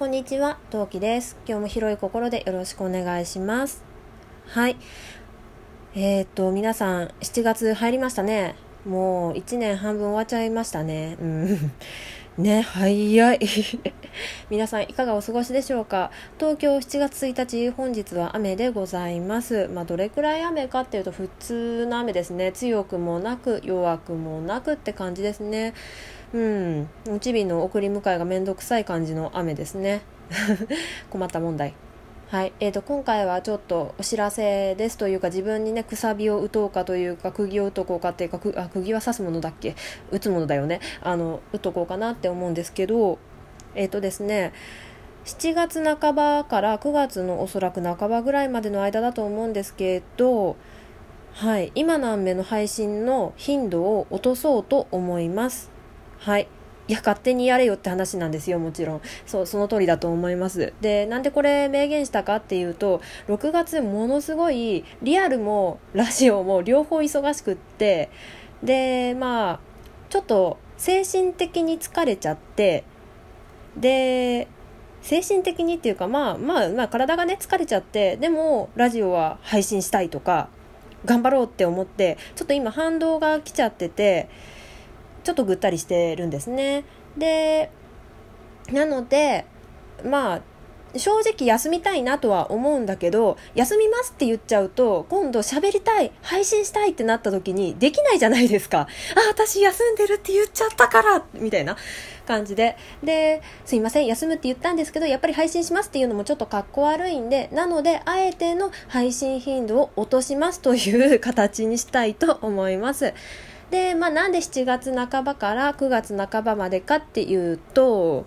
こんにちは、トウキです。今日も広い心でよろしくお願いします。はい。えー、っと、皆さん、7月入りましたね。もう1年半分終わっちゃいましたね。うん。ね、早い。皆さん、いかがお過ごしでしょうか？東京7月1日、本日は雨でございます。まあ、どれくらい雨かっていうと、普通の雨ですね。強くもなく、弱くもなくって感じですね。うん、うちびの送り迎えがめんどくさい感じの雨ですね。困った問題。はい、えーと、今回はちょっとお知らせですというか自分にねくさびを打とうかというか釘を打とこうかっていうかくあ釘は刺すものだっけ？打つものだよね。あの打っとこうかなって思うんですけどえっ、ー、とですね7月半ばから9月のおそらく半ばぐらいまでの間だと思うんですけどはい。今何目の配信の頻度を落とそうと思います。はい。いや勝手にやれよって話なんですよもちろん。そうその通りだと思います。でなんでこれ明言したかっていうと6月ものすごいリアルもラジオも両方忙しくってでまあちょっと精神的に疲れちゃってで精神的にっていうかまあまあまあ体がね疲れちゃってでもラジオは配信したいとか頑張ろうって思ってちょっと今反動が来ちゃっててちょっとぐったりしてるんですね。で、なので、まあ、正直休みたいなとは思うんだけど、休みますって言っちゃうと、今度喋りたい、配信したいってなった時にできないじゃないですか。あ、私休んでるって言っちゃったからみたいな感じで。で、すいません、休むって言ったんですけど、やっぱり配信しますっていうのもちょっとかっこ悪いんで、なので、あえての配信頻度を落としますという形にしたいと思います。で、まあ、なんで7月半ばから9月半ばまでかっていうと、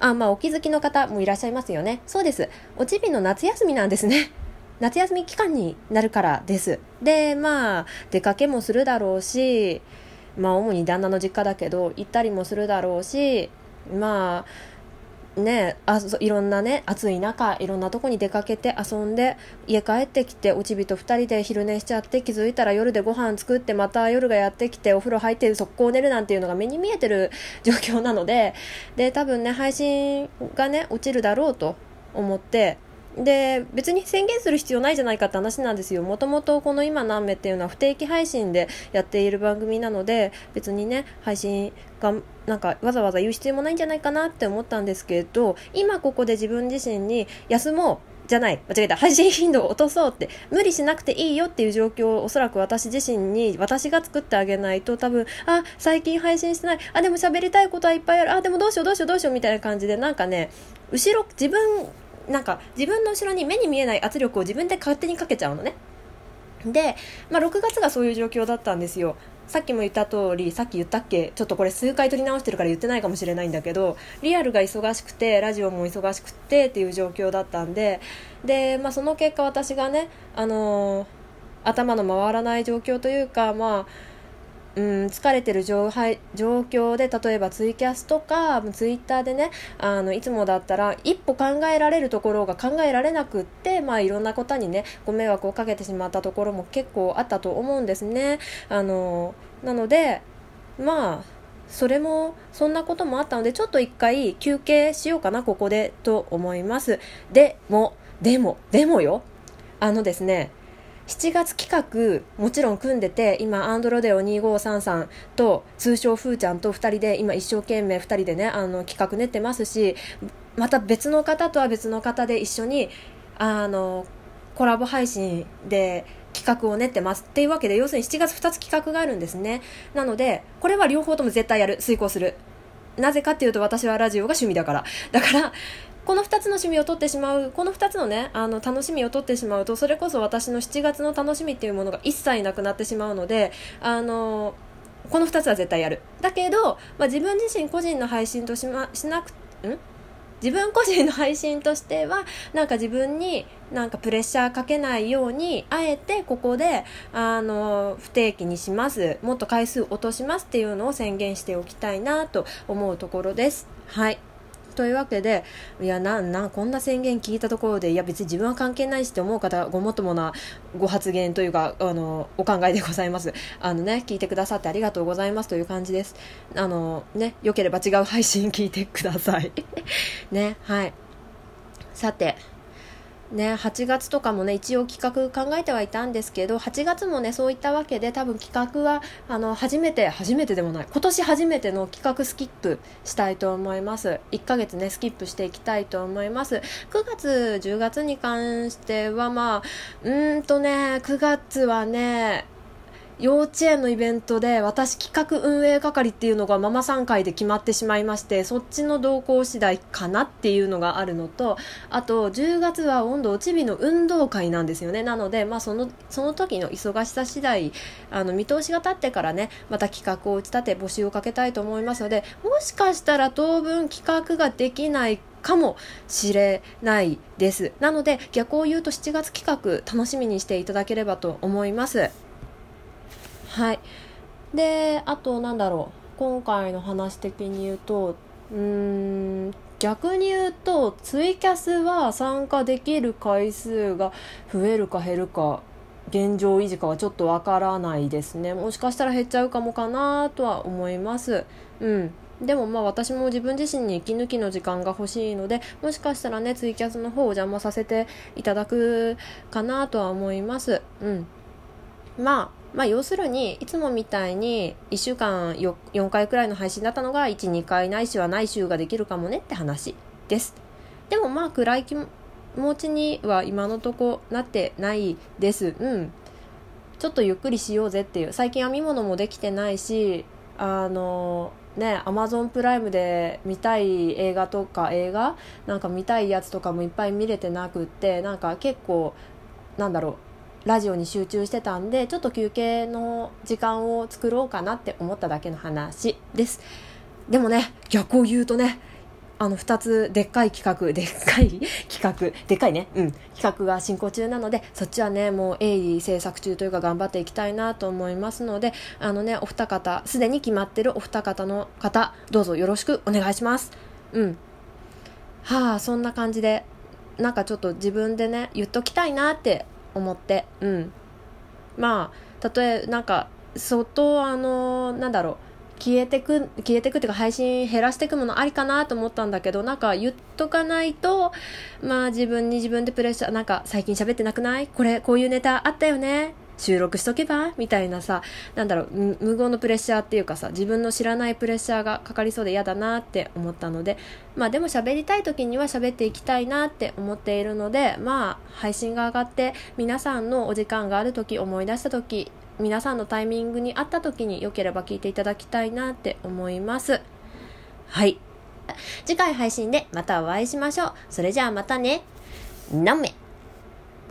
あ、まあ、お気づきの方もいらっしゃいますよね。そうです。おちびの夏休みなんですね。夏休み期間になるからです。で、まあ、出かけもするだろうし、まあ、主に旦那の実家だけど、行ったりもするだろうし、まあ、ねあいろんなね暑い中いろんなとこに出かけて遊んで家帰ってきておちびと2人で昼寝しちゃって気づいたら夜でご飯作ってまた夜がやってきてお風呂入って速攻寝るなんていうのが目に見えてる状況なのでで多分ね配信がね落ちるだろうと思ってで別に宣言する必要ないじゃないかって話なんですよ。もともとこの今何目っていうのは不定期配信でやっている番組なので別にね配信がなんかわざわざ言う必要もないんじゃないかなって思ったんですけど今ここで自分自身に休もうじゃない。間違えた。配信頻度を落とそうって。無理しなくていいよっていう状況をおそらく私自身に私が作ってあげないと多分あ最近配信してない。あでも喋りたいことはいっぱいある。あでもどうしようどうしようどうしようみたいな感じでなんかね後ろ自分なんか自分の後ろに目に見えない圧力を自分で勝手にかけちゃうのね。で、まあ、6月がそういう状況だったんですよ。さっきも言った通りさっき言ったっけちょっとこれ数回撮り直してるから言ってないかもしれないんだけどリアルが忙しくてラジオも忙しくてっていう状況だったんでで、まあ、その結果私がね、あのー、頭の回らない状況というかまあうん、疲れてる状状況で例えばツイキャスとかツイッターでねあのいつもだったら一歩考えられるところが考えられなくって、まあ、いろんなことにねご迷惑をかけてしまったところも結構あったと思うんですね。あのなのでまあそれもそんなこともあったのでちょっと一回休憩しようかなここでと思いますでもでもでもよあのですね7月企画もちろん組んでて今アンドロデオ2533と通称ふーちゃんと2人で今一生懸命2人でねあの企画練ってますしまた別の方とは別の方で一緒にあのコラボ配信で企画を練ってますっていうわけで要するに7月2つ企画があるんですね。なのでこれは両方とも絶対やる遂行する。なぜかっていうと私はラジオが趣味だから。だからこの2つの趣味を取ってしまうこの2つのねあの楽しみを取ってしまうとそれこそ私の7月の楽しみっていうものが一切なくなってしまうのであのこの2つは絶対やる。だけど、まあ、自分自身個人の配信とし,、ま、しなくん？自分個人の配信としてはなんか自分になんかプレッシャーかけないようにあえてここであの不定期にします。もっと回数落としますっていうのを宣言しておきたいなと思うところです。はい。というわけでいやななこんな宣言聞いたところでいや別に自分は関係ないしって思う方ごもっともなご発言というかあのお考えでございます。あのね聞いてくださってありがとうございますという感じです。あのね良ければ違う配信聞いてください。ねはい。さてね、8月とかもね一応企画考えてはいたんですけど8月もねそういったわけで多分企画はあの初めて初めてでもない今年初めての企画スキップしたいと思います。1ヶ月ねスキップしていきたいと思います。9月10月に関してはまあうーんとね9月はね幼稚園のイベントで私企画運営係っていうのがママさん会で決まってしまいましてそっちの動向次第かなっていうのがあるのとあと10月は温度落ち日の運動会なんですよね。なので、まあ、そのその時の忙しさ次第あの見通しが立ってからねまた企画を打ち立て募集をかけたいと思いますのでもしかしたら当分企画ができないかもしれないです。なので逆を言うと7月企画楽しみにしていただければと思います。はい。であとなんだろう今回の話的に言うとうん逆に言うとツイキャスは参加できる回数が増えるか減るか現状維持かはちょっとわからないですね。もしかしたら減っちゃうかもかなとは思います。うん。でもまあ私も自分自身に息抜きの時間が欲しいのでもしかしたらねツイキャスの方を邪魔させていただくかなとは思います。うん。まあまあ、要するにいつもみたいに1週間 4, 4回くらいの配信だったのが12回ないしはない週ができるかもねって話です。でもまあ暗い気持ちには今のとこなってないです。うん。ちょっとゆっくりしようぜっていう。最近編み物もできてないしあのねアマゾンプライムで見たい映画とか映画なんか見たいやつとかもいっぱい見れてなくってなんか結構なんだろう。ラジオに集中してたんでちょっと休憩の時間を作ろうかなって思っただけの話です。でもね逆を言うとねあの2つでっかい企画でっかい？企画？でっかいね。うん。企画が進行中なのでそっちはねもう鋭意制作中というか頑張っていきたいなと思いますのであのねお二方すでに決まってるお二方の方どうぞよろしくお願いします。うん。はあそんな感じでなんかちょっと自分でね言っときたいなって思って。うん。まあ例えなんか相当あのなんだろう。消えてく消えてくっていうか配信減らしていくものありかなと思ったんだけどなんか言っとかないとまあ自分に自分でプレッシャーなんか最近喋ってなくない？これこういうネタあったよね？収録しとけば？みたいなさなんだろう無言のプレッシャーっていうかさ自分の知らないプレッシャーがかかりそうで嫌だなって思ったのでまあでも喋りたい時には喋っていきたいなって思っているのでまあ配信が上がって皆さんのお時間がある時思い出した時皆さんのタイミングに合った時に良ければ聞いていただきたいなって思います。はい。次回配信でまたお会いしましょう。それじゃあまたね。なめ。